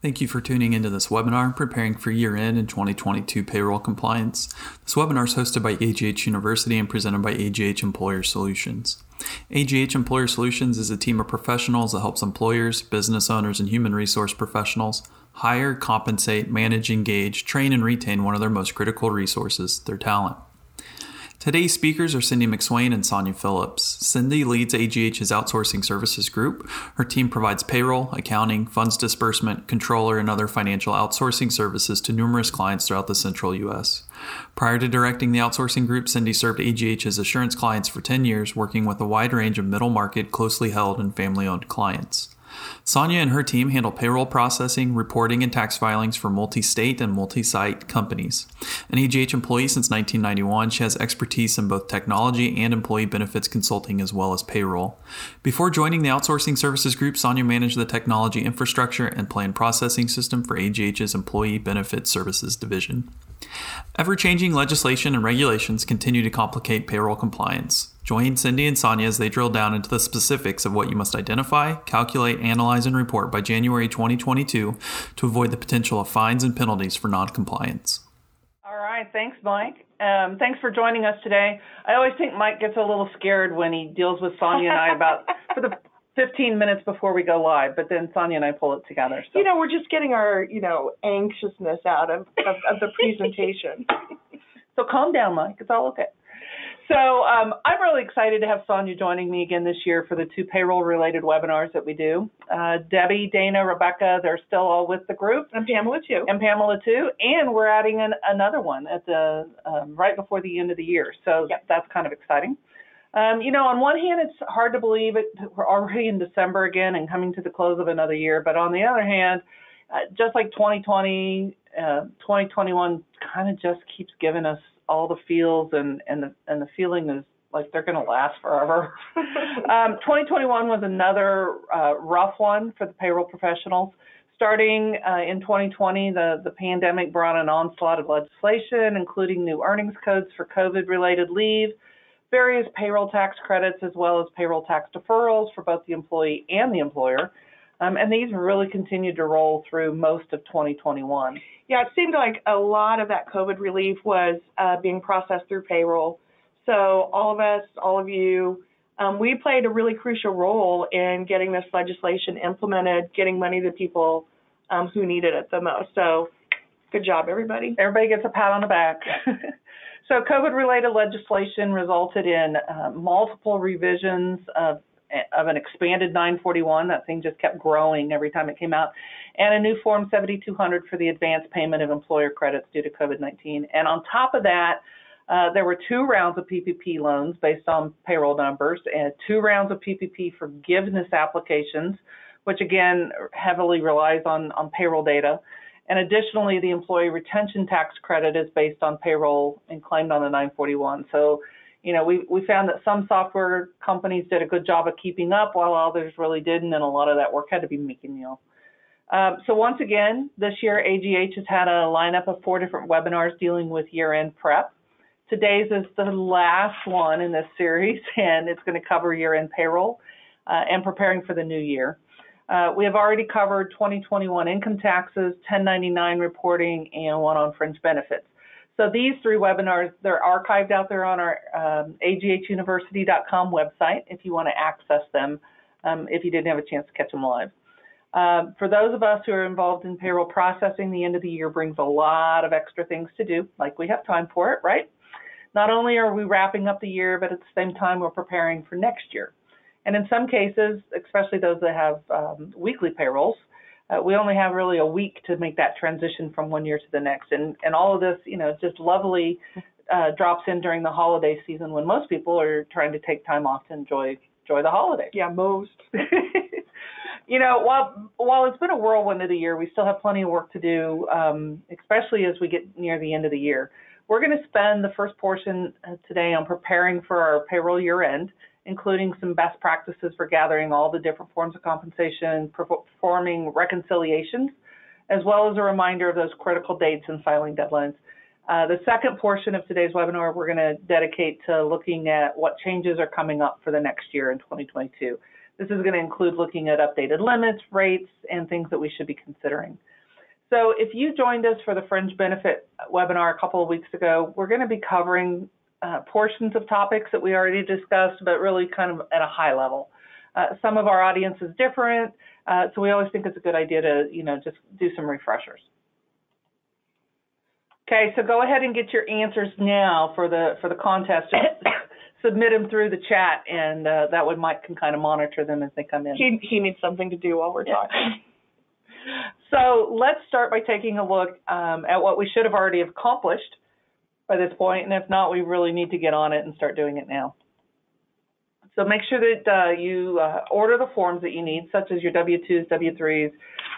Thank you for tuning into this webinar, Preparing for Year End in 2022 Payroll Compliance. This webinar is hosted by AGH University and presented by AGH Employer Solutions. AGH Employer Solutions is a team of professionals that helps employers, business owners, and human resource professionals hire, compensate, manage, engage, train, and retain one of their most critical resources, their talent. Today's speakers are Cindy McSwain and Sonia Phillips. Cindy leads AGH's outsourcing services group. Her team provides payroll, accounting, funds disbursement, controller, and other financial outsourcing services to numerous clients throughout the central U.S. Prior to directing the outsourcing group, Cindy served AGH's assurance clients for 10 years, working with a wide range of middle market, closely held, and family owned clients. Sonia and her team handle payroll processing, reporting, and tax filings for multi state and multi site companies. An AGH employee since 1991, she has expertise in both technology and employee benefits consulting as well as payroll. Before joining the outsourcing services group, Sonia managed the technology infrastructure and plan processing system for AGH's Employee Benefit Services division. Ever changing legislation and regulations continue to complicate payroll compliance. Join Cindy and Sonia as they drill down into the specifics of what you must identify, calculate, analyze, and report by January 2022 to avoid the potential of fines and penalties for noncompliance. All right, thanks, Mike. Um, thanks for joining us today. I always think Mike gets a little scared when he deals with Sonia and I about for the 15 minutes before we go live, but then Sonia and I pull it together. So. You know, we're just getting our, you know, anxiousness out of, of, of the presentation. so calm down, Mike. It's all okay. So um, I'm really excited to have Sonia joining me again this year for the two payroll-related webinars that we do. Uh, Debbie, Dana, Rebecca, they're still all with the group. And Pamela too. And Pamela too. And we're adding an, another one at the um, right before the end of the year. So yep. that's kind of exciting. Um, you know, on one hand, it's hard to believe it. We're already in December again and coming to the close of another year. But on the other hand, uh, just like 2020, uh, 2021 kind of just keeps giving us all the feels, and and the and the feeling is like they're going to last forever. um, 2021 was another uh, rough one for the payroll professionals. Starting uh, in 2020, the, the pandemic brought an onslaught of legislation, including new earnings codes for COVID related leave, various payroll tax credits as well as payroll tax deferrals for both the employee and the employer. Um, and these really continued to roll through most of 2021. Yeah, it seemed like a lot of that COVID relief was uh, being processed through payroll. So all of us, all of you, um, we played a really crucial role in getting this legislation implemented, getting money to people um, who needed it the most. So good job, everybody. Everybody gets a pat on the back. So COVID-related legislation resulted in uh, multiple revisions of of an expanded 941. That thing just kept growing every time it came out, and a new Form 7200 for the advance payment of employer credits due to COVID-19. And on top of that, uh, there were two rounds of PPP loans based on payroll numbers, and two rounds of PPP forgiveness applications, which again heavily relies on on payroll data. And additionally, the employee retention tax credit is based on payroll and claimed on the 941. So, you know, we, we found that some software companies did a good job of keeping up while others really didn't, and a lot of that work had to be menial. Um, so once again, this year AGH has had a lineup of four different webinars dealing with year-end prep. Today's is the last one in this series, and it's going to cover year-end payroll uh, and preparing for the new year. Uh, we have already covered 2021 income taxes, 1099 reporting, and one on fringe benefits. So these three webinars, they're archived out there on our um, aghuniversity.com website if you want to access them um, if you didn't have a chance to catch them live. Um, for those of us who are involved in payroll processing, the end of the year brings a lot of extra things to do, like we have time for it, right? Not only are we wrapping up the year, but at the same time, we're preparing for next year. And in some cases, especially those that have um, weekly payrolls, uh, we only have really a week to make that transition from one year to the next. And, and all of this, you know, just lovely uh, drops in during the holiday season when most people are trying to take time off to enjoy enjoy the holiday. Yeah, most. you know, while while it's been a whirlwind of the year, we still have plenty of work to do, um, especially as we get near the end of the year. We're going to spend the first portion uh, today on preparing for our payroll year end including some best practices for gathering all the different forms of compensation, performing reconciliations, as well as a reminder of those critical dates and filing deadlines. Uh, the second portion of today's webinar, we're going to dedicate to looking at what changes are coming up for the next year in 2022. This is going to include looking at updated limits, rates, and things that we should be considering. So if you joined us for the Fringe Benefit webinar a couple of weeks ago, we're going to be covering uh, portions of topics that we already discussed, but really kind of at a high level. Uh, some of our audience is different, uh, so we always think it's a good idea to, you know, just do some refreshers. Okay, so go ahead and get your answers now for the for the contest. Submit them through the chat, and uh, that way Mike can kind of monitor them as they come in. He he needs something to do while we're talking. So let's start by taking a look um, at what we should have already accomplished by this point, and if not, we really need to get on it and start doing it now. So make sure that uh, you uh, order the forms that you need, such as your W-2s, W-3s,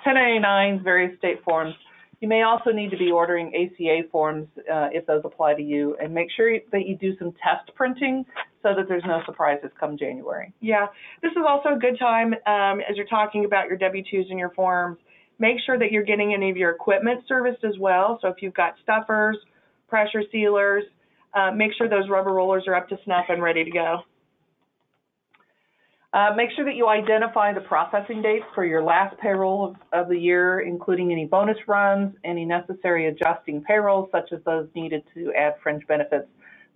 1099s, various state forms. You may also need to be ordering ACA forms uh, if those apply to you, and make sure that you do some test printing so that there's no surprises come January. Yeah, this is also a good time um, as you're talking about your W-2s and your forms. Make sure that you're getting any of your equipment serviced as well. So if you've got stuffers, pressure sealers, uh, make sure those rubber rollers are up to snuff and ready to go. Uh, make sure that you identify the processing dates for your last payroll of, of, the year, including any bonus runs, any necessary adjusting payrolls, such as those needed to add fringe benefits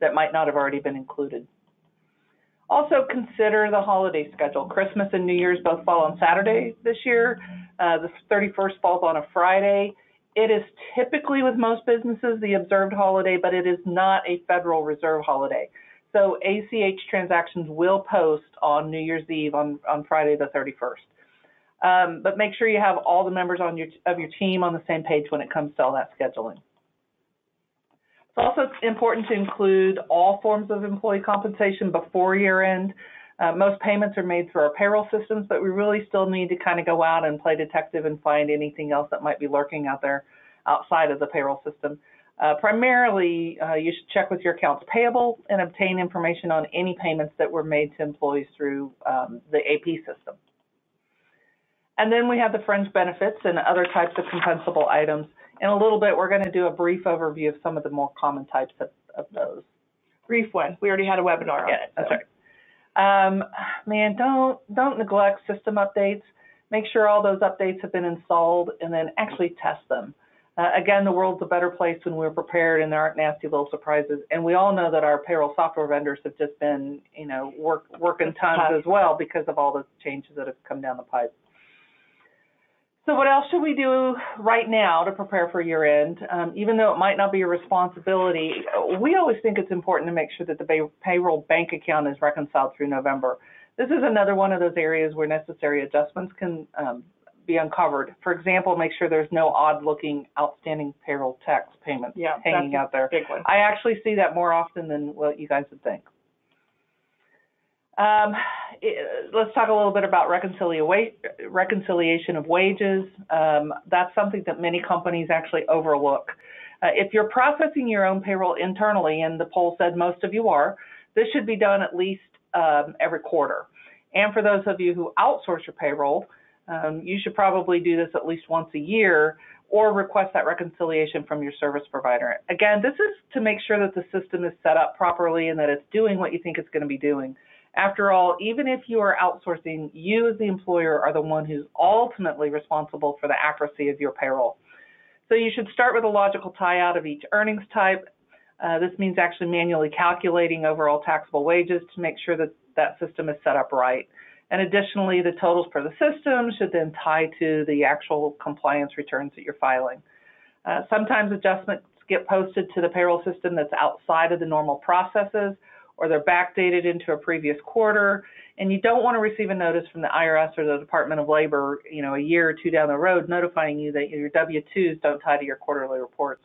that might not have already been included. Also consider the holiday schedule. Christmas and New Year's both fall on Saturday this year. Uh, the 31st falls on a Friday. It is typically with most businesses the observed holiday, but it is not a Federal Reserve holiday. So ACH transactions will post on New Year's Eve on, on Friday the 31st. Um, but make sure you have all the members on your, of your team on the same page when it comes to all that scheduling. It's also important to include all forms of employee compensation before year end. Uh, most payments are made through our payroll systems, but we really still need to kind of go out and play detective and find anything else that might be lurking out there outside of the payroll system. Uh, primarily, uh, you should check with your accounts payable and obtain information on any payments that were made to employees through um, the AP system. And then we have the fringe benefits and other types of compensable items. In a little bit, we're going to do a brief overview of some of the more common types of, of those. Brief one. We already had a webinar yeah, on it. So. That's right. Um, man, don't don't neglect system updates. Make sure all those updates have been installed, and then actually test them. Uh, again, the world's a better place when we're prepared and there aren't nasty little surprises. And we all know that our payroll software vendors have just been, you know, work, working tons as well because of all the changes that have come down the pipe. So what else should we do right now to prepare for year end? Um, even though it might not be your responsibility, we always think it's important to make sure that the pay- payroll bank account is reconciled through November. This is another one of those areas where necessary adjustments can um, be uncovered. For example, make sure there's no odd-looking outstanding payroll tax payments yeah, hanging out there. Big one. I actually see that more often than what you guys would think. Um, let's talk a little bit about reconciliation of wages. Um, that's something that many companies actually overlook. Uh, if you're processing your own payroll internally, and the poll said most of you are, this should be done at least um, every quarter. And for those of you who outsource your payroll, um, you should probably do this at least once a year or request that reconciliation from your service provider. Again, this is to make sure that the system is set up properly and that it's doing what you think it's going to be doing. After all, even if you are outsourcing, you as the employer are the one who's ultimately responsible for the accuracy of your payroll. So you should start with a logical tie out of each earnings type. Uh, this means actually manually calculating overall taxable wages to make sure that that system is set up right. And additionally, the totals for the system should then tie to the actual compliance returns that you're filing. Uh, sometimes adjustments get posted to the payroll system that's outside of the normal processes, or they're backdated into a previous quarter, and you don't want to receive a notice from the IRS or the Department of Labor, you know, a year or two down the road notifying you that your W-2s don't tie to your quarterly reports.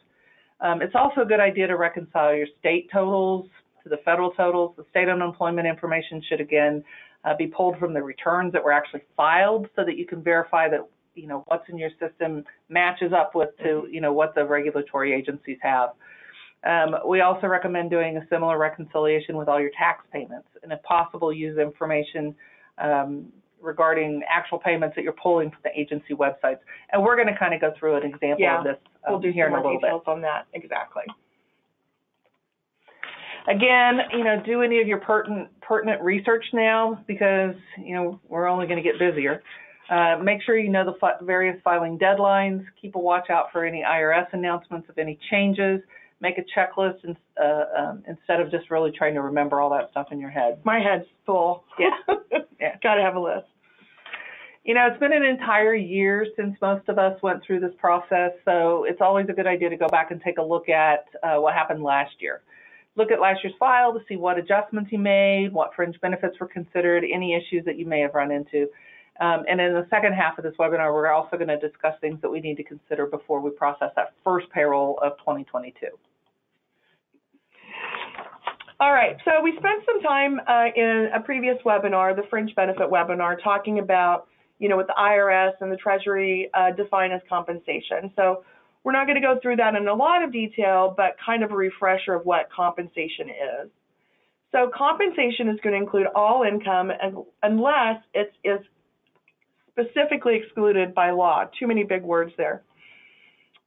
Um, it's also a good idea to reconcile your state totals to the federal totals. The state unemployment information should again uh, be pulled from the returns that were actually filed so that you can verify that you know what's in your system matches up with to you know what the regulatory agencies have. Um, we also recommend doing a similar reconciliation with all your tax payments, and if possible, use information um, regarding actual payments that you're pulling from the agency websites. And we're going to kind of go through an example yeah, of this um, we'll do here in a little bit. More details on that exactly. again, you know, do any of your pertinent pertinent research now because you know we're only going to get busier. Uh, make sure you know the fi- various filing deadlines. Keep a watch out for any IRS announcements of any changes. Make a checklist and, uh, um, instead of just really trying to remember all that stuff in your head. My head's full. Yeah. yeah. Got to have a list. You know, it's been an entire year since most of us went through this process, so it's always a good idea to go back and take a look at uh, what happened last year. Look at last year's file to see what adjustments you made, what fringe benefits were considered, any issues that you may have run into. Um, and in the second half of this webinar, we're also going to discuss things that we need to consider before we process that first payroll of 2022. All right, so we spent some time uh, in a previous webinar, the fringe benefit webinar, talking about, you know, what the IRS and the Treasury uh, define as compensation. So we're not going to go through that in a lot of detail, but kind of a refresher of what compensation is. So compensation is going to include all income unless it is specifically excluded by law. Too many big words there.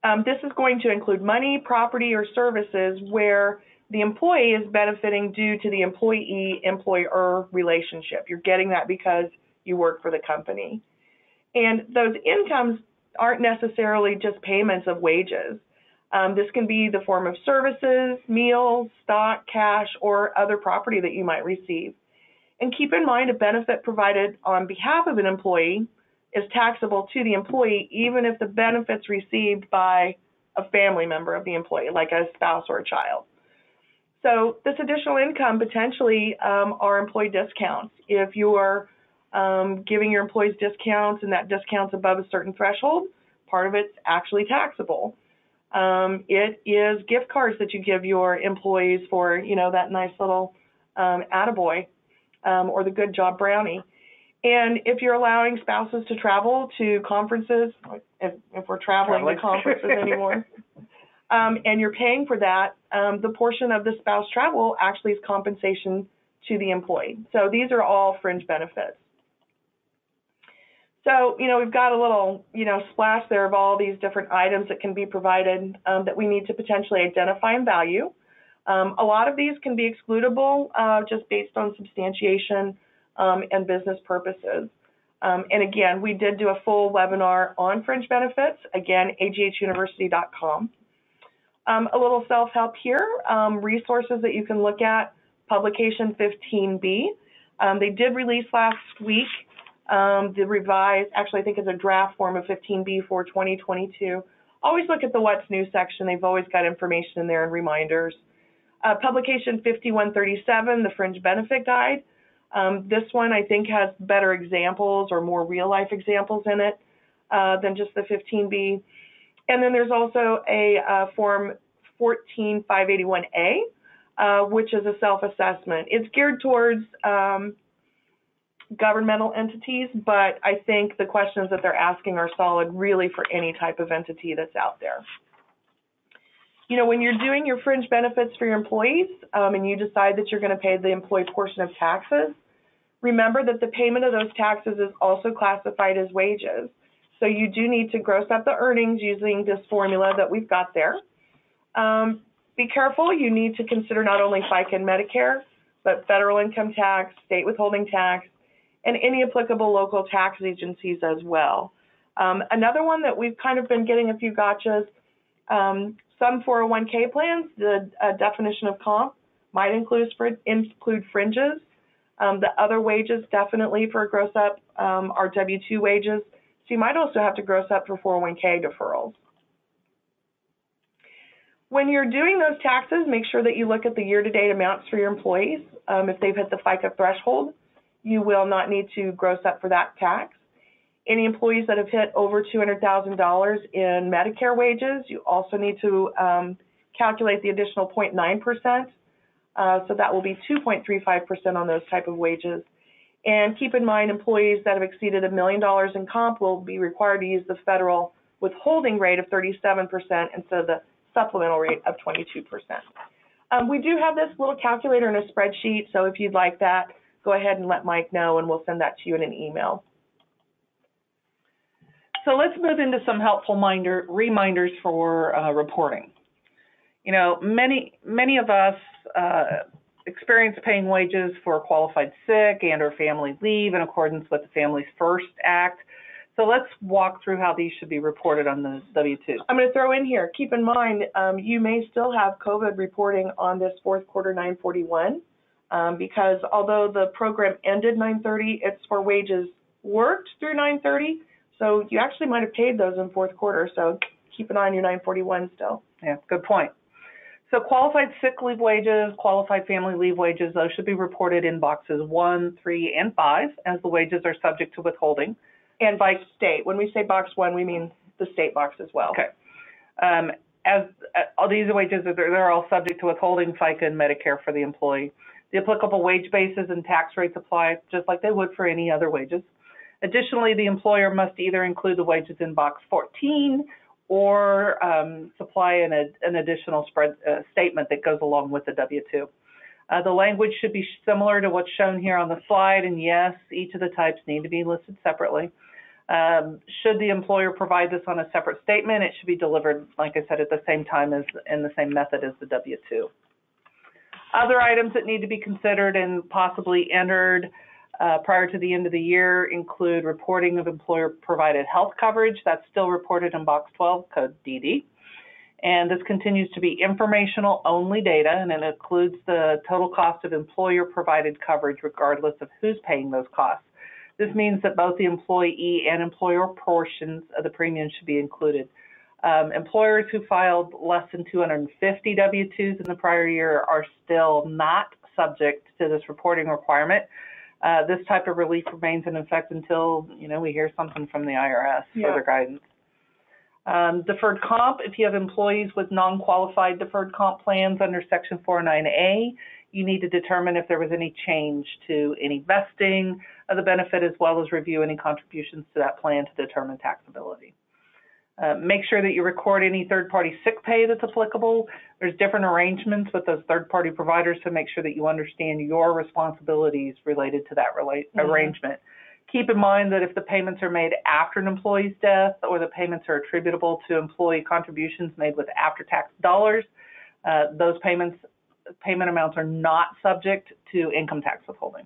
Um, this is going to include money, property, or services where the employee is benefiting due to the employee employer relationship. You're getting that because you work for the company. And those incomes aren't necessarily just payments of wages. Um, this can be the form of services, meals, stock, cash, or other property that you might receive. And keep in mind a benefit provided on behalf of an employee is taxable to the employee even if the benefits received by a family member of the employee, like a spouse or a child. So this additional income potentially um, are employee discounts. If you are um, giving your employees discounts and that discount's above a certain threshold, part of it's actually taxable. Um, it is gift cards that you give your employees for, you know, that nice little um, attaboy um, or the good job brownie. And if you're allowing spouses to travel to conferences, if, if we're traveling, traveling. to conferences anymore, um, and you're paying for that, um, the portion of the spouse travel actually is compensation to the employee. So these are all fringe benefits. So, you know, we've got a little, you know, splash there of all these different items that can be provided um, that we need to potentially identify and value. Um, a lot of these can be excludable uh, just based on substantiation um, and business purposes. Um, and again, we did do a full webinar on fringe benefits, again, aghuniversity.com. Um, a little self-help here, um, resources that you can look at, publication 15B. Um, they did release last week um, the revised, actually I think it's a draft form of 15B for 2022. Always look at the what's new section. They've always got information in there and reminders. Uh, publication 5137, the Fringe Benefit Guide. Um, this one I think has better examples or more real life examples in it uh, than just the 15B. And then there's also a uh, form 14581A, uh, which is a self-assessment. It's geared towards um, governmental entities, but I think the questions that they're asking are solid really for any type of entity that's out there. You know, when you're doing your fringe benefits for your employees um, and you decide that you're going to pay the employee portion of taxes, remember that the payment of those taxes is also classified as wages. So you do need to gross up the earnings using this formula that we've got there. Um, be careful, you need to consider not only FICA and Medicare, but federal income tax, state withholding tax, and any applicable local tax agencies as well. Um, another one that we've kind of been getting a few gotchas, um, some 401k plans, the uh, definition of comp might include, include fringes. Um, the other wages definitely for gross up um, are W-2 wages. You might also have to gross up for 401k deferrals. When you're doing those taxes, make sure that you look at the year-to-date amounts for your employees. Um, if they've hit the FICA threshold, you will not need to gross up for that tax. Any employees that have hit over $200,000 in Medicare wages, you also need to um, calculate the additional 0.9%. Uh, so that will be 2.35% on those type of wages. And keep in mind, employees that have exceeded a million dollars in comp will be required to use the federal withholding rate of 37% instead of the supplemental rate of 22%. Um, we do have this little calculator in a spreadsheet, so if you'd like that, go ahead and let Mike know, and we'll send that to you in an email. So let's move into some helpful minder, reminders for uh, reporting. you know, many many of us uh, experience paying wages for qualified sick and or family leave in accordance with the Families First Act. So let's walk through how these should be reported on the W-2. I'm going to throw in here. Keep in mind, um, you may still have COVID reporting on this fourth quarter 941 um, because although the program ended 930, it's for wages worked through 930. So you actually might have paid those in fourth quarter. So keep an eye on your 941 still. Yeah, good point. So qualified sick leave wages, qualified family leave wages, those should be reported in boxes one, three, and five as the wages are subject to withholding. And by state. When we say box one, we mean the state box as well. Okay. Um, as uh, all these wages, are, they're all subject to withholding, FICA, and Medicare for the employee. The applicable wage bases and tax rates apply just like they would for any other wages. Additionally, the employer must either include the wages in box 14 or um, supply an, an additional spread uh, statement that goes along with the W-2. Uh, the language should be similar to what's shown here on the slide, and yes, each of the types need to be listed separately. Um, should the employer provide this on a separate statement, it should be delivered, like I said, at the same time as in the same method as the W-2. Other items that need to be considered and possibly entered uh, prior to the end of the year include reporting of employer provided health coverage. That's still reported in Box 12, code DD. And this continues to be informational only data, and it includes the total cost of employer provided coverage regardless of who's paying those costs. This means that both the employee and employer portions of the premium should be included. Um, employers who filed less than 250 W 2s in the prior year are still not subject to this reporting requirement. Uh, this type of relief remains in effect until you know we hear something from the IRS Yeah. further guidance. Um, deferred comp, if you have employees with non-qualified deferred comp plans under Section 409A, you need to determine if there was any change to any vesting of the benefit as well as review any contributions to that plan to determine taxability. Uh, make sure that you record any third-party sick pay that's applicable. There's different arrangements with those third-party providers to make sure that you understand your responsibilities related to that relate- Mhm. arrangement. Keep in mind that if the payments are made after an employee's death or the payments are attributable to employee contributions made with after-tax dollars, uh, those payments payment amounts are not subject to income tax withholding.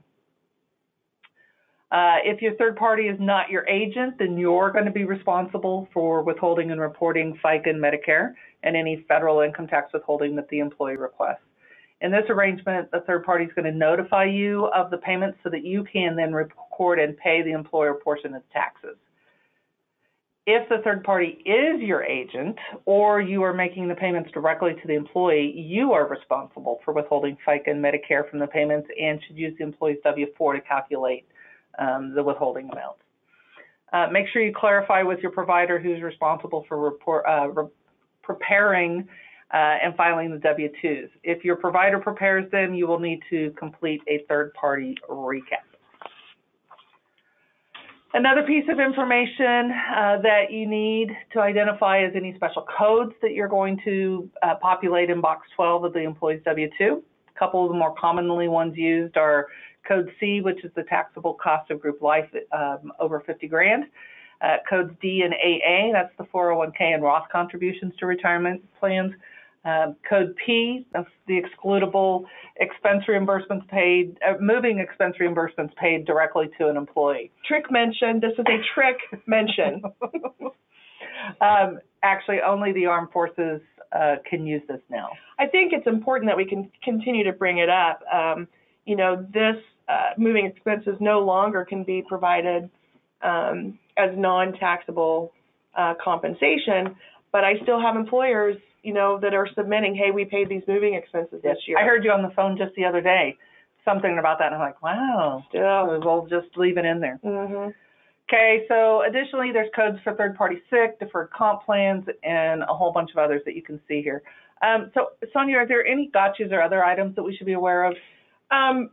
Uh, if your third party is not your agent, then you're going to be responsible for withholding and reporting FICA and Medicare and any federal income tax withholding that the employee requests. In this arrangement, the third party is going to notify you of the payments so that you can then record and pay the employer portion of taxes. If the third party is your agent or you are making the payments directly to the employee, you are responsible for withholding FICA and Medicare from the payments and should use the employee's W-4 to calculate um, the withholding amount. Uh, make sure you clarify with your provider who's responsible for report, uh, re- preparing uh, and filing the W-2s. If your provider prepares them, you will need to complete a third-party recap. Another piece of information uh, that you need to identify is any special codes that you're going to uh, populate in box 12 of the employee's W-2. A couple of the more commonly ones used are Code C, which is the taxable cost of group life um, over 50 grand. Uh, codes D and AA, that's the 401k and Roth contributions to retirement plans. Um, code P, that's the excludable expense reimbursements paid, uh, moving expense reimbursements paid directly to an employee. Trick mention. This is a trick mention. um, actually, only the armed forces uh, can use this now. I think it's important that we can continue to bring it up. Um, you know, this uh, moving expenses no longer can be provided um, as non-taxable uh, compensation, but I still have employers, you know, that are submitting, hey, we paid these moving expenses this year. I heard you on the phone just the other day, something about that, and I'm like, wow. Still. We'll just leave it in there. hmm Okay, so additionally, there's codes for third-party sick, deferred comp plans, and a whole bunch of others that you can see here. Um, so, Sonia, are there any gotchas or other items that we should be aware of? Um,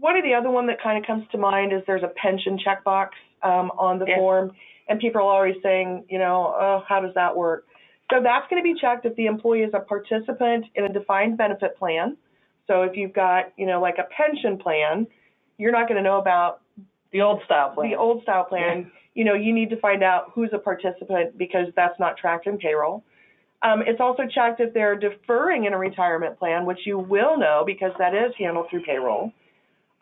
one of the other one that kind of comes to mind is there's a pension checkbox um, on the Yes. form, and people are always saying, you know, oh, how does that work? So that's going to be checked if the employee is a participant in a defined benefit plan. So if you've got, you know, like a pension plan, you're not going to know about The old style plan. the old style plan. You know, you need to find out who's a participant because that's not tracked in payroll. Um, it's also checked if they're deferring in a retirement plan, which you will know because that is handled through payroll,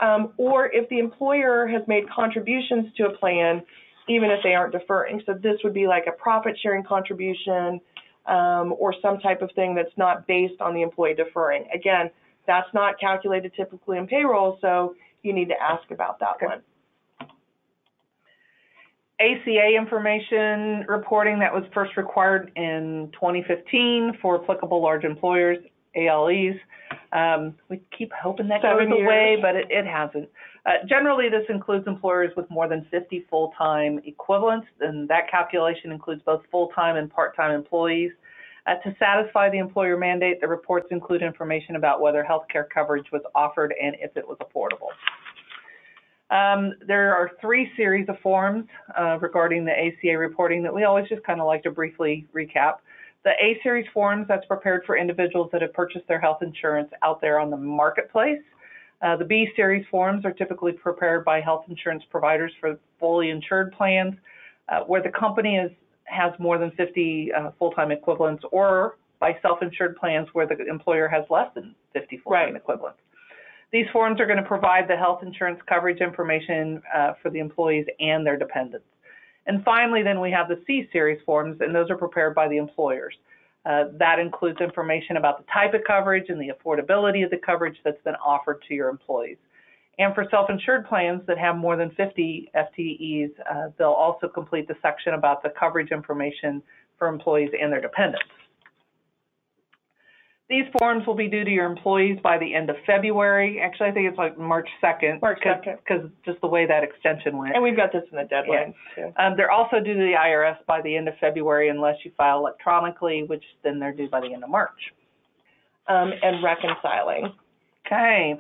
um, or if the employer has made contributions to a plan, even if they aren't deferring. So this would be like a profit sharing contribution um, or some type of thing that's not based on the employee deferring. Again, that's not calculated typically in payroll, so you need to ask about that Okay. one. ACA information reporting that was first required in 2015 for applicable large employers, ALEs. Um, we keep hoping that Seven goes away, but it, it hasn't. Uh, generally, this includes employers with more than 50 full-time equivalents, and that calculation includes both full-time and part-time employees. Uh, to satisfy the employer mandate, the reports include information about whether health care coverage was offered and if it was affordable. Um, there are three series of forms uh, regarding the ACA reporting that we always just kind of like to briefly recap. The A series forms that's prepared for individuals that have purchased their health insurance out there on the marketplace. Uh, the B series forms are typically prepared by health insurance providers for fully insured plans, uh, where the company is has more than 50 uh, full-time equivalents, or by self-insured plans where the employer has less than 50 full-time Right. equivalents. These forms are going to provide the health insurance coverage information uh, for the employees and their dependents. And finally, then we have the C series forms, and those are prepared by the employers. Uh, that includes information about the type of coverage and the affordability of the coverage that's been offered to your employees. And for self-insured plans that have more than 50 FTEs, uh, they'll also complete the section about the coverage information for employees and their dependents. These forms will be due to your employees by the end of February. Actually, I think it's like March 2nd. March 2nd. Because just the way that extension went. And we've got this in the deadline too. Um, they're also due to the IRS by the end of February unless you file electronically, which then they're due by the end of March. Um, and reconciling. Okay.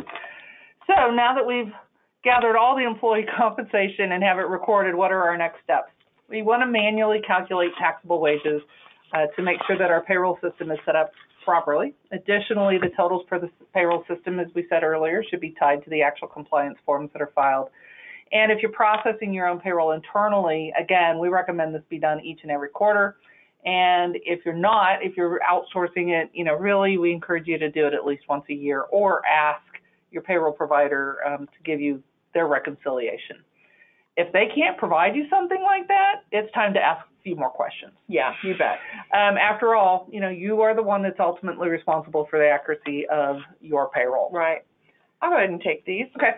So now that we've gathered all the employee compensation and have it recorded, what are our next steps? We want to manually calculate taxable wages uh, to make sure that our payroll system is set up properly. Additionally, the totals for the payroll system, as we said earlier, should be tied to the actual compliance forms that are filed. And if you're processing your own payroll internally, again, we recommend this be done each and every quarter. And if you're not, if you're outsourcing it, you know, really, we encourage you to do it at least once a year or ask your payroll provider um, to give you their reconciliation. If they can't provide you something like that, it's time to ask a few more questions. Yeah, you bet. Um, after all, you know, you are the one that's ultimately responsible for the accuracy of your payroll. Right. I'll go ahead and take these. Okay.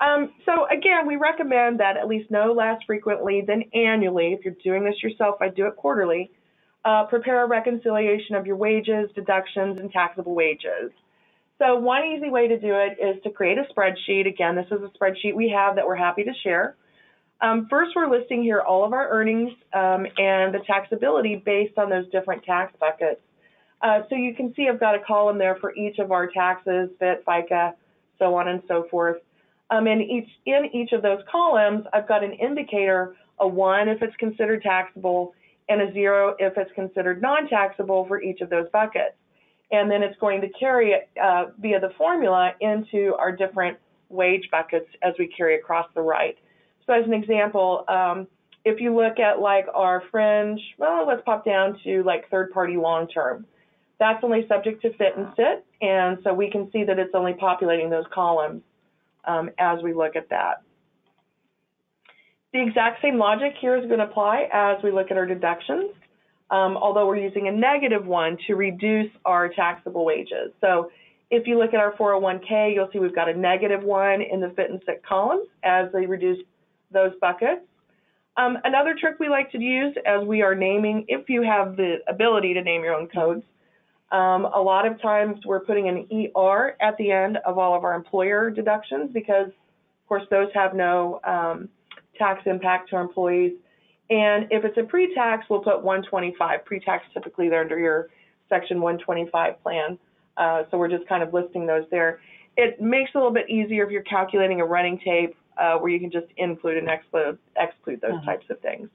Um, so again, we recommend that at least no less frequently than annually. If you're doing this yourself, I do it quarterly. Uh, prepare a reconciliation of your wages, deductions, and taxable wages. So one easy way to do it is to create a spreadsheet. Again, this is a spreadsheet we have that we're happy to share. Um, first, we're listing here all of our earnings um, and the taxability based on those different tax buckets. Uh, so you can see I've got a column there for each of our taxes, FIT, FICA, so on and so forth. Um, and each in each of those columns, I've got an indicator, a one if it's considered taxable, and a zero if it's considered non-taxable for each of those buckets. And then it's going to carry it uh, via the formula into our different wage buckets as we carry across the right. So as an example, um, if you look at like our fringe, well, let's pop down to like third-party long-term. That's only subject to fit and sit, and so we can see that it's only populating those columns um, as we look at that. The exact same logic here is going to apply as we look at our deductions, um, although we're using a negative one to reduce our taxable wages. So if you look at our 401k, you'll see we've got a negative one in the fit and sit columns as they reduce those buckets. Um, another trick we like to use as we are naming, if you have the ability to name your own codes, um, a lot of times we're putting an ER at the end of all of our employer deductions because, of course, those have no um, tax impact to our employees. And if it's a pre-tax, we'll put 125. Pre-tax typically they're under your Section 125 plan. Uh, so we're just kind of listing those there. It makes it a little bit easier if you're calculating a running tape uh, where you can just include and exclude, exclude those Mhm. types of things.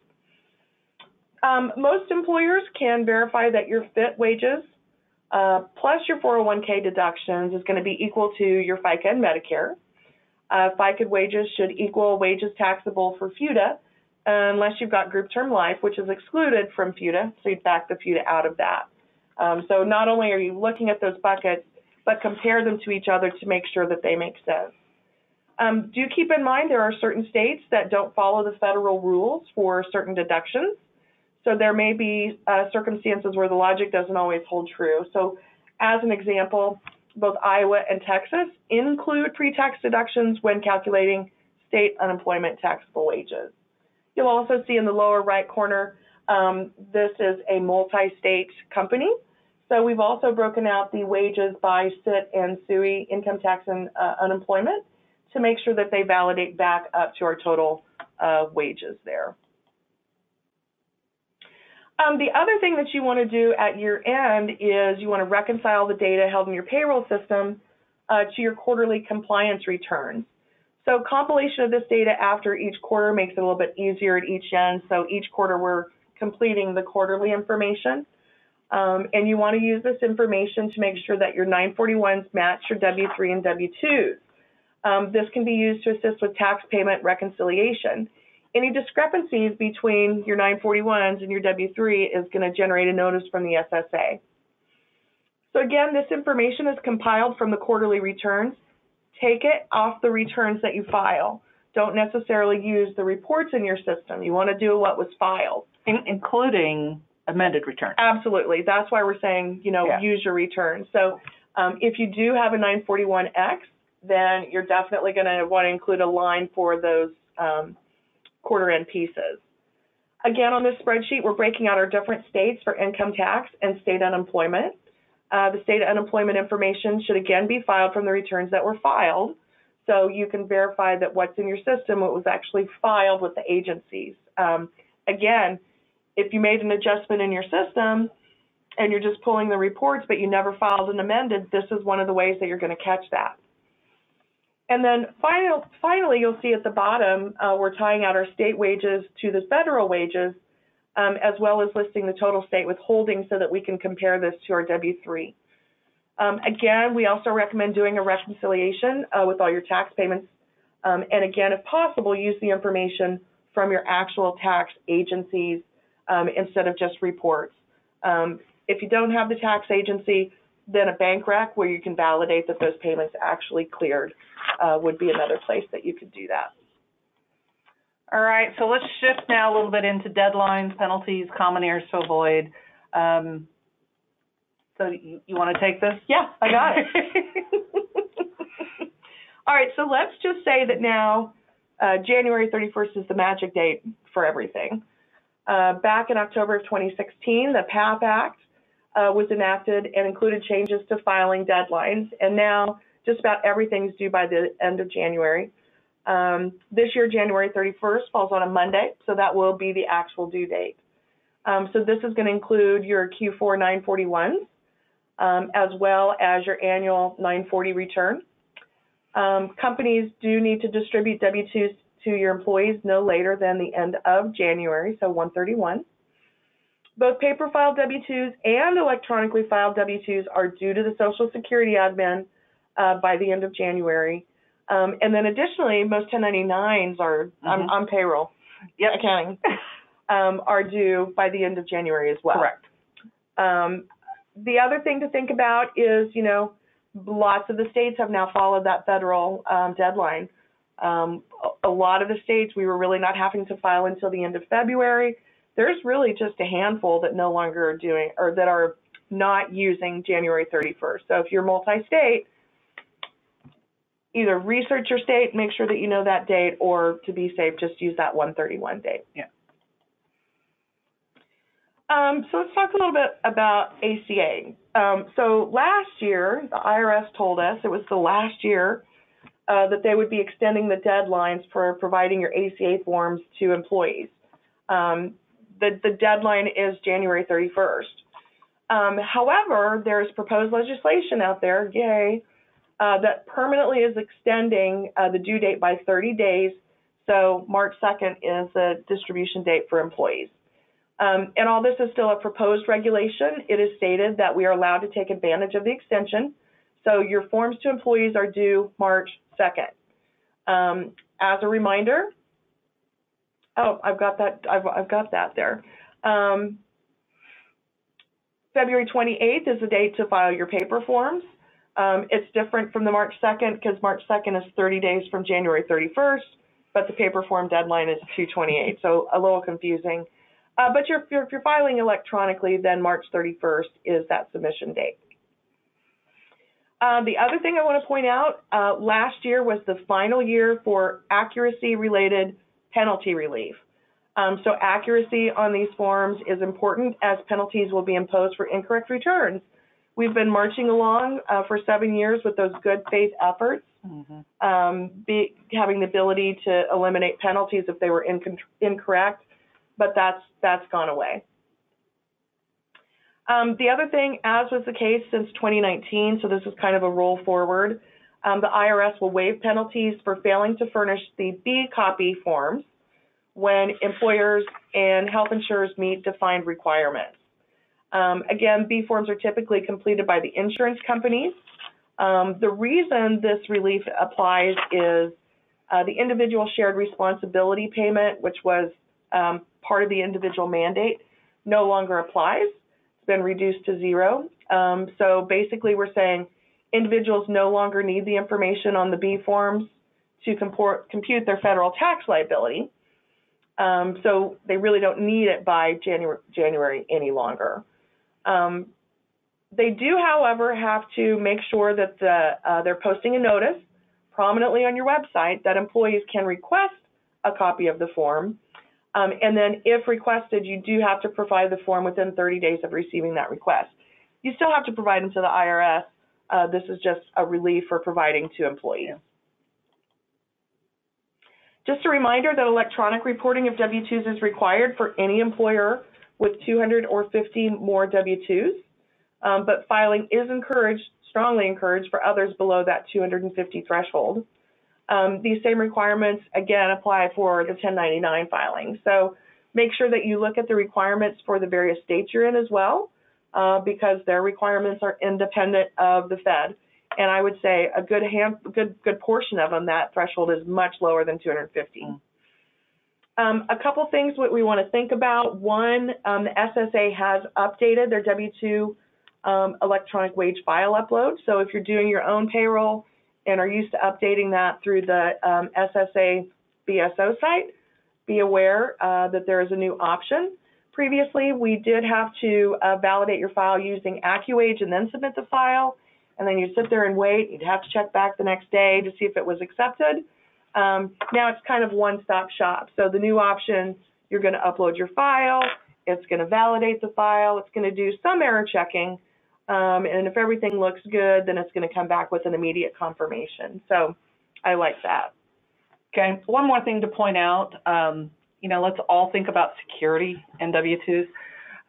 Um, most employers can verify that your FIT wages uh, plus your 401k deductions is going to be equal to your FICA and Medicare. Uh, FICA wages should equal wages taxable for FUTA unless you've got group term life, which is excluded from FUTA, so you'd back the FUTA out of that. Um, so not only are you looking at those buckets, but compare them to each other to make sure that they make sense. Um, do keep in mind there are certain states that don't follow the federal rules for certain deductions. So there may be uh, circumstances where the logic doesn't always hold true. So as an example, both Iowa and Texas include pre-tax deductions when calculating state unemployment taxable wages. You'll also see in the lower right corner, um, this is a multi-state company. So we've also broken out the wages by SIT and SUI, income tax and uh, unemployment, to make sure that they validate back up to our total uh, wages there. Um, the other thing that you want to do at year end is you want to reconcile the data held in your payroll system uh, to your quarterly compliance returns. So compilation of this data after each quarter makes it a little bit easier at each end. So each quarter we're completing the quarterly information. Um, and you want to use this information to make sure that your 941s match your W-3 and W-2s. Um, this can be used to assist with tax payment reconciliation. Any discrepancies between your 941s and your W-3 is going to generate a notice from the SSA. So again, this information is compiled from the quarterly returns. Take it off the returns that you file. Don't necessarily use the reports in your system. You want to do what was filed. In, including amended returns. Absolutely. That's why we're saying, you know, Yeah. use your return. So um, if you do have a 941X, then you're definitely going to want to include a line for those um, quarter end pieces. Again, on this spreadsheet, we're breaking out our different states for income tax and state unemployment. Uh, the state unemployment information should again be filed from the returns that were filed. So you can verify that what's in your system what was actually filed with the agencies. Um, again, if you made an adjustment in your system and you're just pulling the reports but you never filed an amended, this is one of the ways that you're going to catch that. And then final, finally, you'll see at the bottom, uh, we're tying out our state wages to the federal wages, um, as well as listing the total state withholding so that we can compare this to our W-3. Um, again, we also recommend doing a reconciliation uh, with all your tax payments. Um, and again, if possible, use the information from your actual tax agencies um, instead of just reports. Um, if you don't have the tax agency, then a bank rec where you can validate that those payments actually cleared uh, would be another place that you could do that. All right, so let's shift now a little bit into deadlines, penalties, common errors to avoid. Um, so you, you want to take this? Yeah, I got it. All right, so let's just say that now uh, January 31st is the magic date for everything. Uh, back in October of 2016, the PATH Act uh, was enacted and included changes to filing deadlines, and now just about everything's due by the end of January. Um, this year, January 31st falls on a Monday, so that will be the actual due date. Um, so this is going to include your Q4 941s, um, as well as your annual 940 return. Um, companies do need to distribute W-2s to your employees no later than the end of January, so 131. Both paper filed W-2s and electronically filed W-2s are due to the Social Security admin uh, by the end of January. Um, and then additionally, most 1099s are on, Mhm. on payroll, Yep. accounting, um, are due by the end of January as well. Correct. Um, the other thing to think about is, you know, lots of the states have now followed that federal um, deadline. Um, a, a lot of the states, we were really not having to file until the end of February. There's really just a handful that no longer are doing or that are not using January 31st. So if you're multi-state, either research your state, make sure that you know that date, or to be safe, just use that 131 date. Yeah. Um, so let's talk a little bit about ACA. Um, so last year, the IRS told us it was the last year uh, that they would be extending the deadlines for providing your ACA forms to employees. Um, the, the deadline is January 31st. Um, however, there's proposed legislation out there, yay, uh, that permanently is extending uh, the due date by 30 days. So March 2nd is the distribution date for employees. Um, and all this is still a proposed regulation. It is stated that we are allowed to take advantage of the extension. So your forms to employees are due March 2nd. Um, as a reminder, oh, I've got that. I've, I've got that there. Um, February 28th is the date to file your paper forms. Um, it's different from the March 2nd because March 2nd is 30 days from January 31st, but the paper form deadline is 228, so a little confusing. Uh, but you're, if, you're, if you're filing electronically, then March 31st is that submission date. Uh, the other thing I want to point out, uh, last year was the final year for accuracy-related penalty relief. Um, so accuracy on these forms is important as penalties will be imposed for incorrect returns. We've been marching along uh, for seven years with those good faith efforts, mm-hmm. um, be, having the ability to eliminate penalties if they were inc- incorrect, but that's that's gone away. Um, the other thing, as was the case since 2019, so this is kind of a roll forward, um, the IRS will waive penalties for failing to furnish the B copy forms when employers and health insurers meet defined requirements. Um, again, B forms are typically completed by the insurance companies. Um, the reason this relief applies is uh, the individual shared responsibility payment, which was um, part of the individual mandate, no longer applies. It's been reduced to zero. Um, so basically, we're saying individuals no longer need the information on the B forms to comport, compute their federal tax liability. Um, so they really don't need it by January, January any longer. Um, they do, however, have to make sure that the, uh, they're posting a notice prominently on your website that employees can request a copy of the form. Um, and then, if requested, you do have to provide the form within 30 days of receiving that request. You still have to provide them to the IRS. Uh, this is just a relief for providing to employees. Just a reminder that electronic reporting of W-2s is required for any employer with 200 or 50 more W-2s, um, but filing is encouraged, strongly encouraged for others below that 250 threshold. Um, these same requirements, again, apply for the 1099 filing. So make sure that you look at the requirements for the various states you're in as well, uh, because their requirements are independent of the Fed. And I would say a good good good portion of them, that threshold is much lower than 250. Mm. Um, a couple things what we want to think about. One, um, the SSA has updated their W-2 um, electronic wage file upload. So if you're doing your own payroll and are used to updating that through the um, SSA BSO site, be aware uh, that there is a new option. Previously, we did have to uh, validate your file using AccuWage and then submit the file, and then you'd sit there and wait. You'd have to check back the next day to see if it was accepted. Um, now it's kind of one-stop shop. So the new option, you're going to upload your file, it's going to validate the file, it's going to do some error checking, um, and if everything looks good, then it's going to come back with an immediate confirmation. So I like that. Okay, one more thing to point out. Um, you know, let's all think about security and W-2s.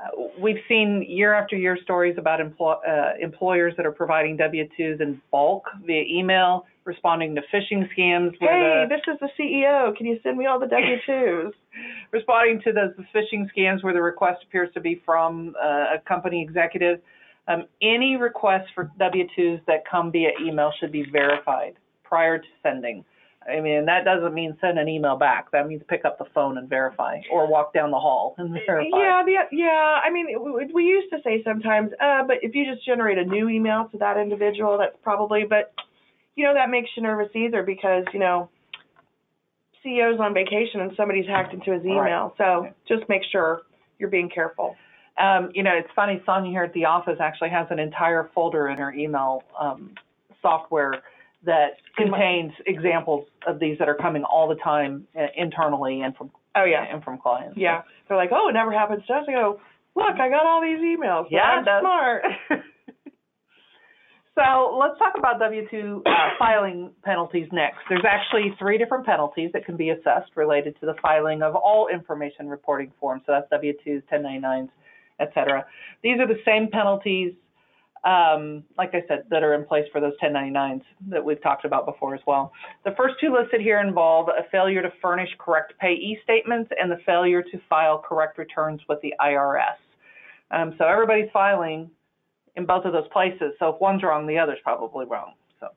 Uh, we've seen year after year stories about empl- uh, employers that are providing W-2s in bulk via email, responding to phishing scams. Hey, the, this is the CEO. Can you send me all the W-2s? responding to those phishing scams where the request appears to be from uh, a company executive. Um, any requests for W-2s that come via email should be verified prior to sending. I mean, that doesn't mean send an email back. That means pick up the phone and verify, or walk down the hall and verify. Yeah, the, yeah. I mean, we used to say sometimes, uh, but if you just generate a new email to that individual, that's probably. But you know, that makes you nervous either because you know, CEO's on vacation and somebody's hacked into his email. Right. So just make sure you're being careful. Um, you know, it's funny. Sonia here at the office actually has an entire folder in her email um, software that contains examples of these that are coming all the time uh, internally and from oh yeah and from clients. Yeah, they're like, oh, it never happens to us. I go, look, I got all these emails. Yeah, I'm smart. so let's talk about W-2 uh, filing penalties next. There's actually three different penalties that can be assessed related to the filing of all information reporting forms. So that's W-2s, 1099s, etc. These are the same penalties um, like I said, that are in place for those 1099s that we've talked about before as well. The first two listed here involve a failure to furnish correct payee statements and the failure to file correct returns with the IRS. Um, so everybody's filing in both of those places. So if one's wrong, the other's probably wrong. So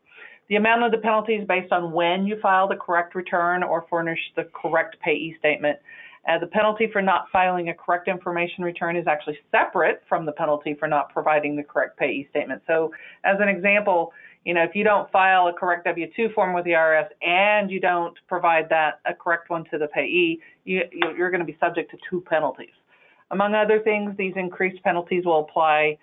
the amount of the penalty is based on when you file the correct return or furnish the correct payee statement. Uh, the penalty for not filing a correct information return is actually separate from the penalty for not providing the correct payee statement. So, as an example, you know, if you don't file a correct W-2 form with the IRS and you don't provide that a correct one to the payee, you, you're going to be subject to two penalties. Among other things, these increased penalties will apply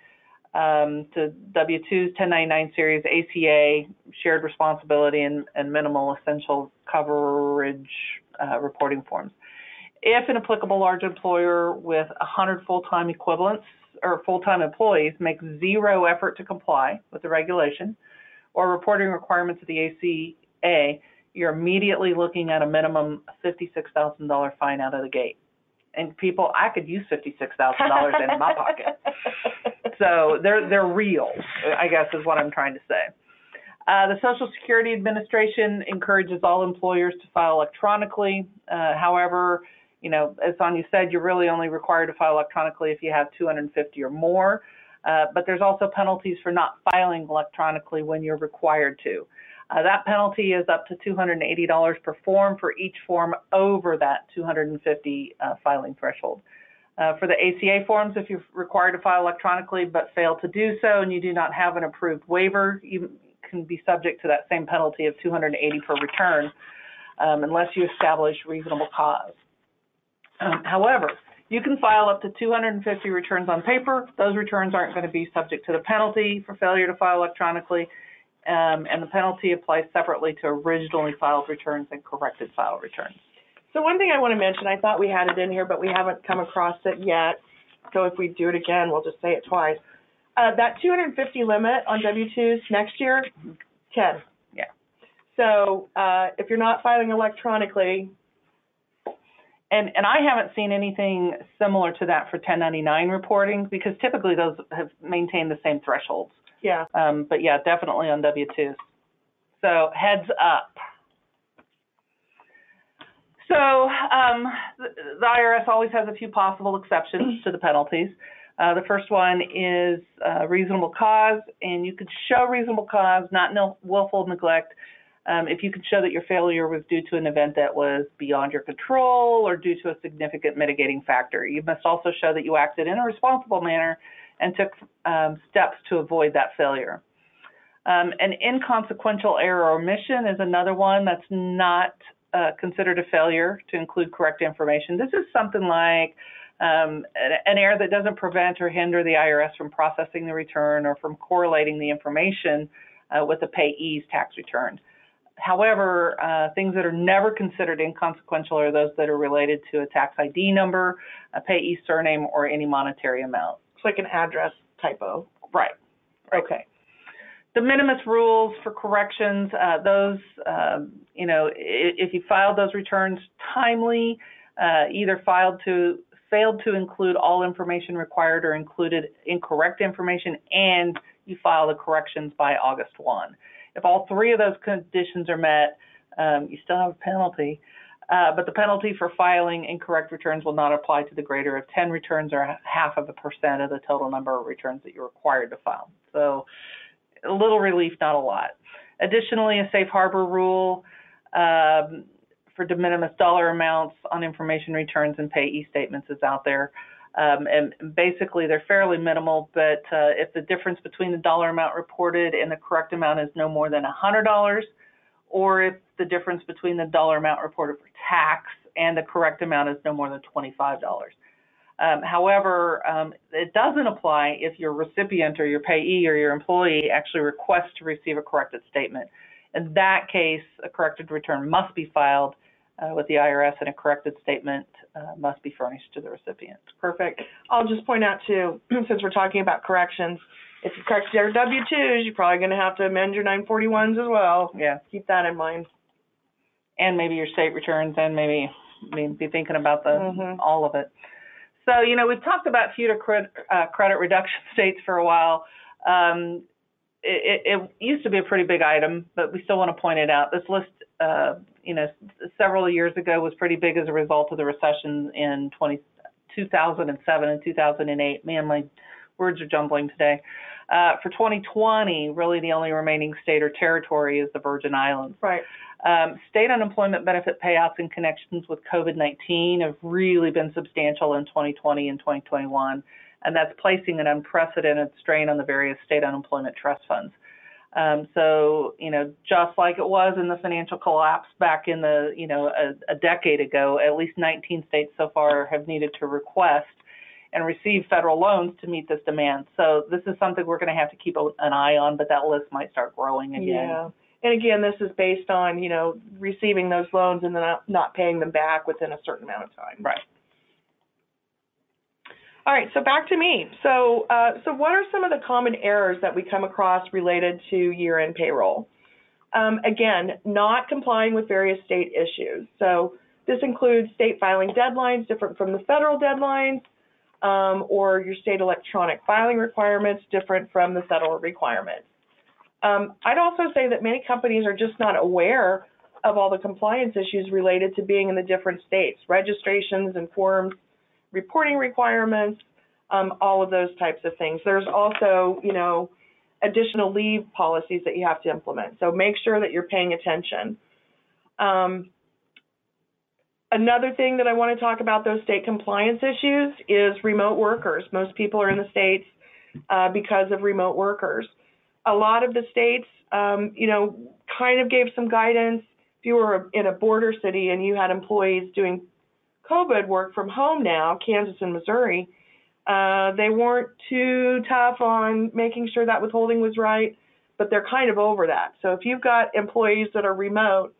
um, to W-2s, 1099 series, ACA, shared responsibility, and, and minimal essential coverage uh, reporting forms. If an applicable large employer with 100 full-time equivalents or full-time employees makes zero effort to comply with the regulation or reporting requirements of the ACA, you're immediately looking at a minimum $56,000 fine out of the gate. And people, I could use $56,000 in my pocket. So they're they're real, I guess is what I'm trying to say. Uh, the Social Security Administration encourages all employers to file electronically. Uh, however, you know, as Sonia said, you're really only required to file electronically if you have 250 or more. Uh, but there's also penalties for not filing electronically when you're required to. Uh, that penalty is up to $280 per form for each form over that 250 uh, filing threshold. Uh, for the ACA forms, if you're required to file electronically but fail to do so and you do not have an approved waiver, you can be subject to that same penalty of 280 per return um, unless you establish reasonable cause. Um, however, you can file up to 250 returns on paper. Those returns aren't going to be subject to the penalty for failure to file electronically, um, and the penalty applies separately to originally filed returns and corrected file returns. So one thing I want to mention, I thought we had it in here, but we haven't come across it yet. So if we do it again, we'll just say it twice. Uh, that 250 limit on W-2s next year, 10. Yeah. So uh, if you're not filing electronically, and and I haven't seen anything similar to that for 1099 reporting because typically those have maintained the same thresholds. Yeah. Um, but yeah, definitely on W-2s. So heads up. So um, the, the, IRS always has a few possible exceptions to the penalties. Uh, the first one is uh, reasonable cause, and you could show reasonable cause, not no, willful neglect, um, if you could show that your failure was due to an event that was beyond your control or due to a significant mitigating factor. You must also show that you acted in a responsible manner and took um, steps to avoid that failure. Um, an inconsequential error or omission is another one that's not uh, considered a failure to include correct information. This is something like um, an error that doesn't prevent or hinder the IRS from processing the return or from correlating the information uh, with the payee's tax return. However, uh, things that are never considered inconsequential are those that are related to a tax ID number, a payee surname, or any monetary amount. Like an address typo. Right. Okay. De minimis rules for corrections, uh, those, uh, you know, if you filed those returns timely, uh, either filed to failed to include all information required or included incorrect information, and you file the corrections by August 1. If all three of those conditions are met, um, you still have a penalty. Uh, but the penalty for filing incorrect returns will not apply to the greater of 10 returns or half of a percent of the total number of returns that you're required to file. So a little relief, not a lot. Additionally, a safe harbor rule um, for de minimis dollar amounts on information returns and payee statements is out there. Um, and basically, they're fairly minimal, but uh, if the difference between the dollar amount reported and the correct amount is no more than $100, or if the difference between the dollar amount reported for tax and the correct amount is no more than $25. Um, however, um, it doesn't apply if your recipient or your payee or your employee actually requests to receive a corrected statement. In that case, a corrected return must be filed uh, with the IRS and a corrected statement uh, must be furnished to the recipient. Perfect. I'll just point out too, since we're talking about corrections, if you correct your W-2s, you're probably going to have to amend your 941s as well. Yeah. Keep that in mind. And maybe your state returns and maybe, I mean, be thinking about the Mhm. all of it. So, you know, we've talked about future credit, uh, credit reduction states for a while. Um, it, it, it used to be a pretty big item, but we still want to point it out. This list, uh, you know, several years ago was pretty big as a result of the recession in 20, 2007 and 2008. Man, my words are jumbling today. Uh, for 2020, really the only remaining state or territory is the Virgin Islands. Right. Um, state unemployment benefit payouts in connections with COVID 19 have really been substantial in 2020 and 2021, and that's placing an unprecedented strain on the various state unemployment trust funds. Um, so, you know, just like it was in the financial collapse back in the, you know, a, a decade ago, at least 19 states so far have needed to request and receive federal loans to meet this demand. So this is something we're going to have to keep an eye on, but that list might start growing again. Yeah. And again, this is based on, you know, receiving those loans and then not, not paying them back within a certain amount of time. Right. All right, so back to me. So, uh, so what are some of the common errors that we come across related to year-end payroll? Um, again, not complying with various state issues. So this includes state filing deadlines different from the federal deadlines, um, or your state electronic filing requirements different from the federal requirements. Um, I'd also say that many companies are just not aware of all the compliance issues related to being in the different states, registrations and forms, reporting requirements, um, all of those types of things. There's also, you know, additional leave policies that you have to implement. So make sure that you're paying attention. Um, another thing that I want to talk about those state compliance issues is remote workers. Most people are in the states uh, because of remote workers. A lot of the states, um, you know, kind of gave some guidance. If you were in a border city and you had employees doing COVID work from home now, Kansas and Missouri, uh, they weren't too tough on making sure that withholding was right, but they're kind of over that. So if you've got employees that are remote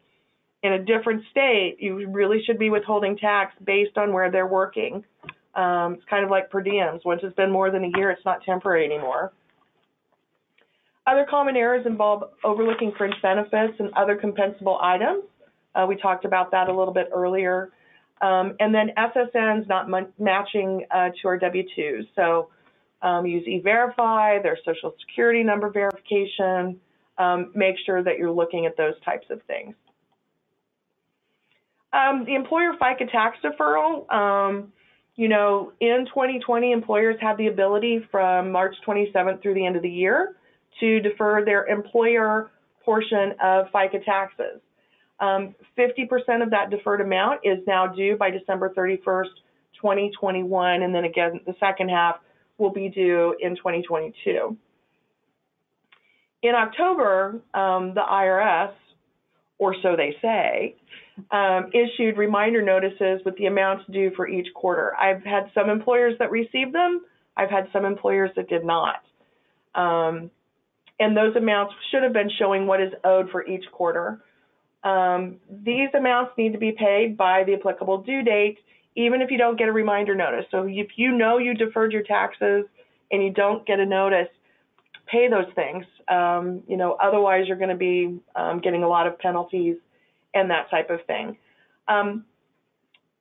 in a different state, you really should be withholding tax based on where they're working. Um, it's kind of like per diems. Once it's been more than a year, it's not temporary anymore. Other common errors involve overlooking fringe benefits and other compensable items. Uh, we talked about that a little bit earlier. Um, and then SSNs not matching uh, to our W-2s. So um, use E-Verify, their social security number verification. Um, make sure that you're looking at those types of things. Um, the employer FICA tax deferral, um, you know, in 2020, employers had the ability from March 27th through the end of the year to defer their employer portion of FICA taxes. Um, 50% of that deferred amount is now due by December 31st, 2021, and then again, the second half will be due in 2022. In October, um, the IRS, or so they say, um, issued reminder notices with the amounts due for each quarter. I've had some employers that received them. I've had some employers that did not. Um, and those amounts should have been showing what is owed for each quarter. Um, these amounts need to be paid by the applicable due date, even if you don't get a reminder notice. So if you know you deferred your taxes and you don't get a notice, pay those things. Um, you know, otherwise you're going to be um, getting a lot of penalties and that type of thing. Um,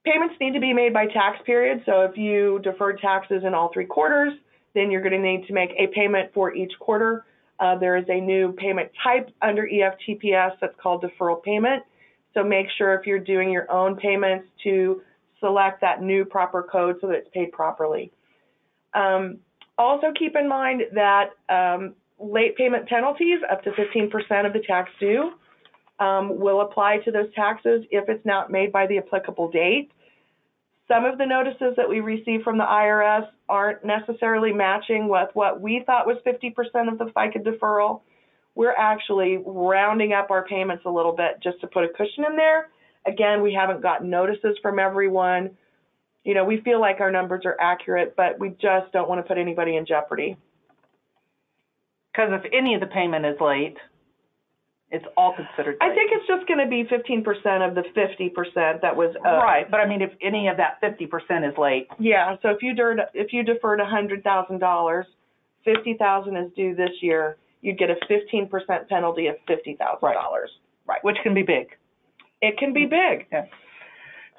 payments need to be made by tax period. So if you deferred taxes in all three quarters, then you're going to need to make a payment for each quarter. Uh, there is a new payment type under EFTPS that's called deferral payment. So make sure if you're doing your own payments to select that new proper code so that it's paid properly. Um, also keep in mind that um, late payment penalties up to 15% of the tax due um, will apply to those taxes if it's not made by the applicable date. Some of the notices that we receive from the IRS aren't necessarily matching with what we thought was 50% of the FICA deferral. We're actually rounding up our payments a little bit just to put a cushion in there. Again, we haven't gotten notices from everyone. You know, we feel like our numbers are accurate, but we just don't want to put anybody in jeopardy. Because if any of the payment is late, it's all considered. I think it's just going to be 15% of the 50% that was owed. right. But I mean, if any of that 50% is late, Yeah, so if you deferred, if you deferred $100,000, 50,000 is due this year, you'd get a 15% penalty of $50,000. right, which can be big. It can be big. Yeah.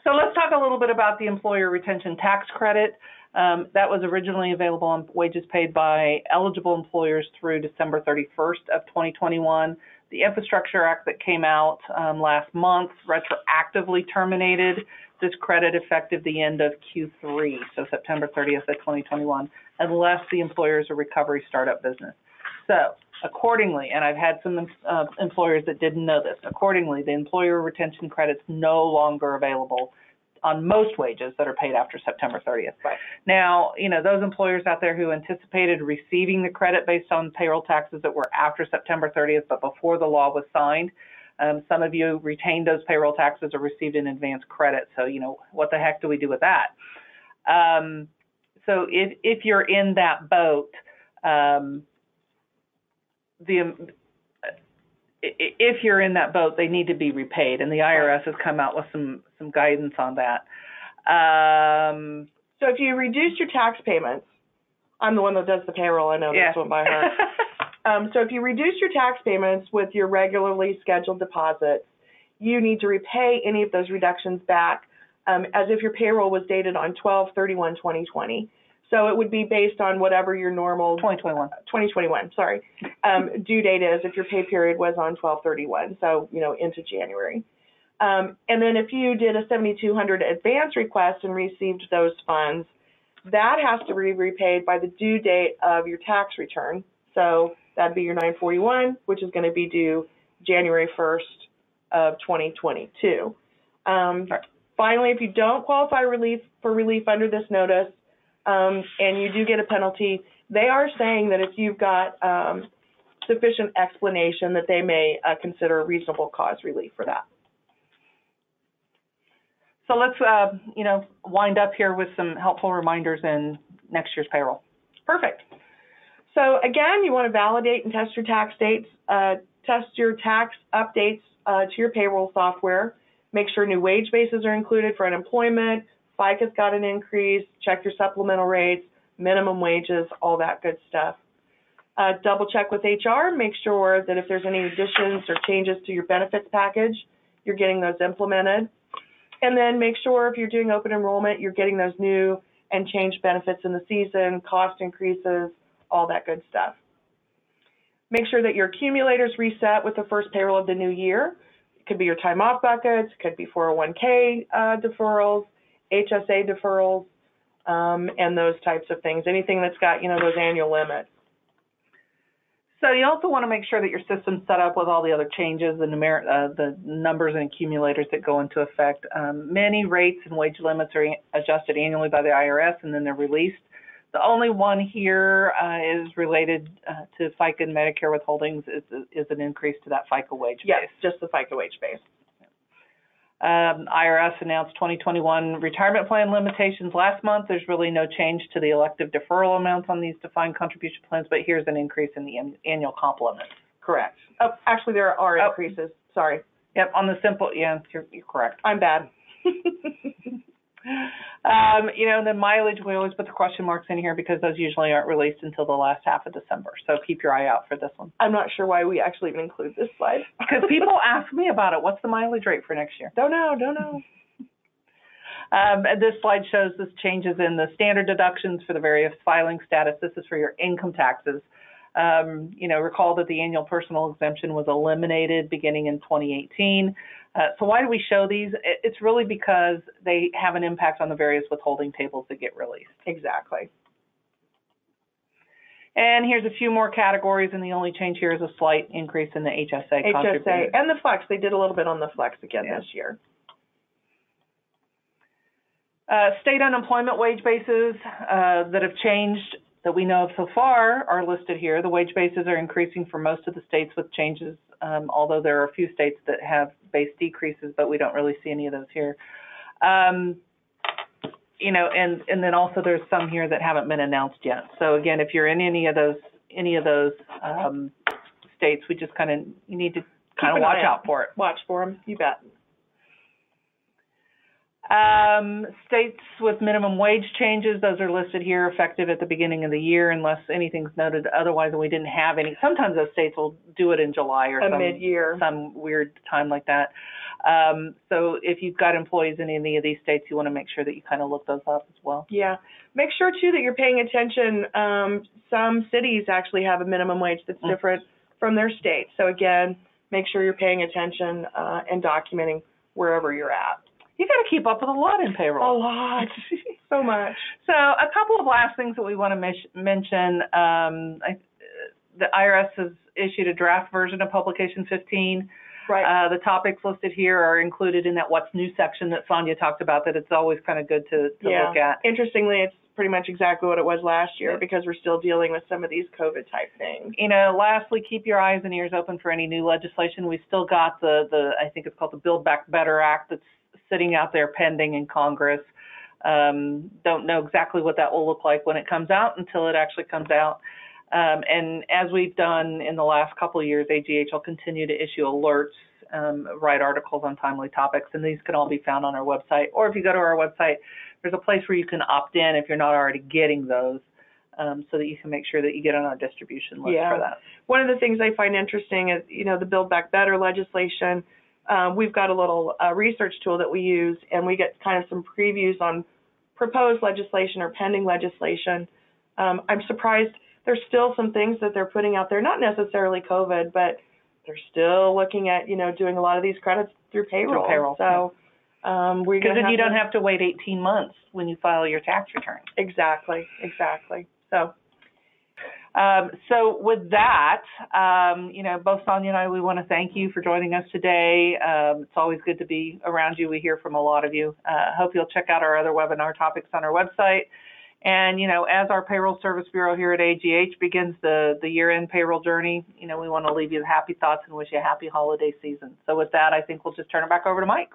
So let's talk a little bit about the employer retention tax credit. Um, that was originally available on wages paid by eligible employers through December 31st of 2021 the Infrastructure Act that came out um, last month retroactively terminated this credit effective the end of Q3, so September 30th of 2021. unless the employer is a recovery startup business. So, accordingly, and I've had some uh, employers that didn't know this, accordingly, the employer retention credit's no longer available on most wages that are paid after September 30th. Right. Now, you know, those employers out there who anticipated receiving the credit based on payroll taxes that were after September 30th, but before the law was signed, um, some of you retained those payroll taxes or received an advance credit. So, you know, what the heck do we do with that? Um, so, if if you're in that boat, um, the um, if you're in that boat, they need to be repaid, and the IRS has come out with some some guidance on that. Um, so if you reduce your tax payments, I'm the one that does the payroll. I know yeah. this one by heart. um, so if you reduce your tax payments with your regularly scheduled deposits, you need to repay any of those reductions back um, as if your payroll was dated on 12/31/2020. So it would be based on whatever your normal 2021 2021 sorry um, due date is if your pay period was on 12/31. So you know into January. Um, and then if you did a 7200 advance request and received those funds, that has to be repaid by the due date of your tax return. So that'd be your 941, which is going to be due January 1st of 2022. Um. Finally, if you don't qualify relief for relief under this notice, um, and you do get a penalty, they are saying that if you've got um, sufficient explanation, that they may uh, consider reasonable cause relief for that. So let's, uh, you know, wind up here with some helpful reminders in next year's payroll. Perfect. So again, you want to validate and test your tax dates, uh, test your tax updates uh, to your payroll software. Make sure new wage bases are included for unemployment. FICA's got an increase. Check your supplemental rates, minimum wages, all that good stuff. Uh, double check with HR. Make sure that if there's any additions or changes to your benefits package, you're getting those implemented. And then make sure if you're doing open enrollment, you're getting those new and changed benefits in the season, cost increases, all that good stuff. Make sure that your accumulators reset with the first payroll of the new year. It could be your time off buckets, could be 401k uh, deferrals, HSA deferrals, um, and those types of things. Anything that's got, you know, those annual limits. So you also want to make sure that your system's set up with all the other changes, the numer- uh, the numbers and accumulators that go into effect. Um, many rates and wage limits are adjusted annually by the IRS, and then they're released. The only one here uh, is related uh, to FICA and Medicare withholdings is, is an increase to that FICA wage yes, base. just the FICA wage base. Um, IRS announced 2021 retirement plan limitations last month. There's really no change to the elective deferral amounts on these defined contribution plans, but here's an increase in the annual complement. Correct. Oh, actually, there are Oh. increases. Sorry. Yep, on the simple, yeah, you're, you're correct. I'm bad. Um, you know, and the mileage, we always put the question marks in here because those usually aren't released until the last half of December. So keep your eye out for this one. I'm not sure why we actually even include this slide. Because people ask me about it. What's the mileage rate for next year? Don't know, don't know. Um, and this slide shows this changes in the standard deductions for the various filing status. This is for your income taxes. Um, you know, recall that the annual personal exemption was eliminated beginning in 2018. Uh, so why do we show these? It's really because they have an impact on the various withholding tables that get released. Exactly. And here's a few more categories, and the only change here is a slight increase in the HSA, HSA and the flex. They did a little bit on the flex again Yeah. this year. Uh, state unemployment wage bases uh, that have changed that we know of so far are listed here. The wage bases are increasing for most of the states with changes, um, although there are a few states that have base decreases, but we don't really see any of those here. Um, you know, and and then also there's some here that haven't been announced yet. So again, if you're in any of those any of those um, states, we just kind of you need to kind of watch eye out for it. Watch for them. You bet. Um, states with minimum wage changes, those are listed here, effective at the beginning of the year, unless anything's noted otherwise, and we didn't have any. Sometimes those states will do it in July or A some mid-year. some weird time like that. Um, so if you've got employees in any of these states, you want to make sure that you kind of look those up as well. Yeah. Make sure too that you're paying attention. Um, some cities actually have a minimum wage that's Mm. different from their state. So again, make sure you're paying attention uh, and documenting wherever you're at. You got to keep up with a lot in payroll. A lot. so much. So a couple of last things that we want to mis- mention. Um, I, the IRS has issued a draft version of Publication 15. Right. Uh, the topics listed here are included in that What's New section that Sonia talked about. That it's always kind of good to, to Yeah. look at. Interestingly, it's pretty much exactly what it was last year because we're still dealing with some of these COVID type things. You know, lastly, keep your eyes and ears open for any new legislation. We've still got the the I think it's called the Build Back Better Act that's sitting out there pending in Congress. Um, don't know exactly what that will look like when it comes out until it actually comes out. Um, and as we've done in the last couple of years, AGH will continue to issue alerts, um, write articles on timely topics, and these can all be found on our website. Or if you go to our website, there's a place where you can opt in if you're not already getting those, um, so that you can make sure that you get on our distribution list Yeah. for that. One of the things I find interesting is, you know, the Build Back Better legislation. Um, we've got a little uh, research tool that we use, and we get kind of some previews on proposed legislation or pending legislation. Um, I'm surprised there's still some things that they're putting out there, not necessarily COVID, but they're still looking at, you know, doing a lot of these credits through payroll. payroll, So um, Because then you to don't have to wait 18 months when you file your tax return. exactly, exactly. So Um, so with that, um, you know, both Sonia and I, we want to thank you for joining us today. Um, it's always good to be around you. We hear from a lot of you. Uh, hope you'll check out our other webinar topics on our website. And you know, as our payroll service bureau here at AGH begins the the year-end payroll journey, you know, we want to leave you with happy thoughts and wish you a happy holiday season. So with that, I think we'll just turn it back over to Mike.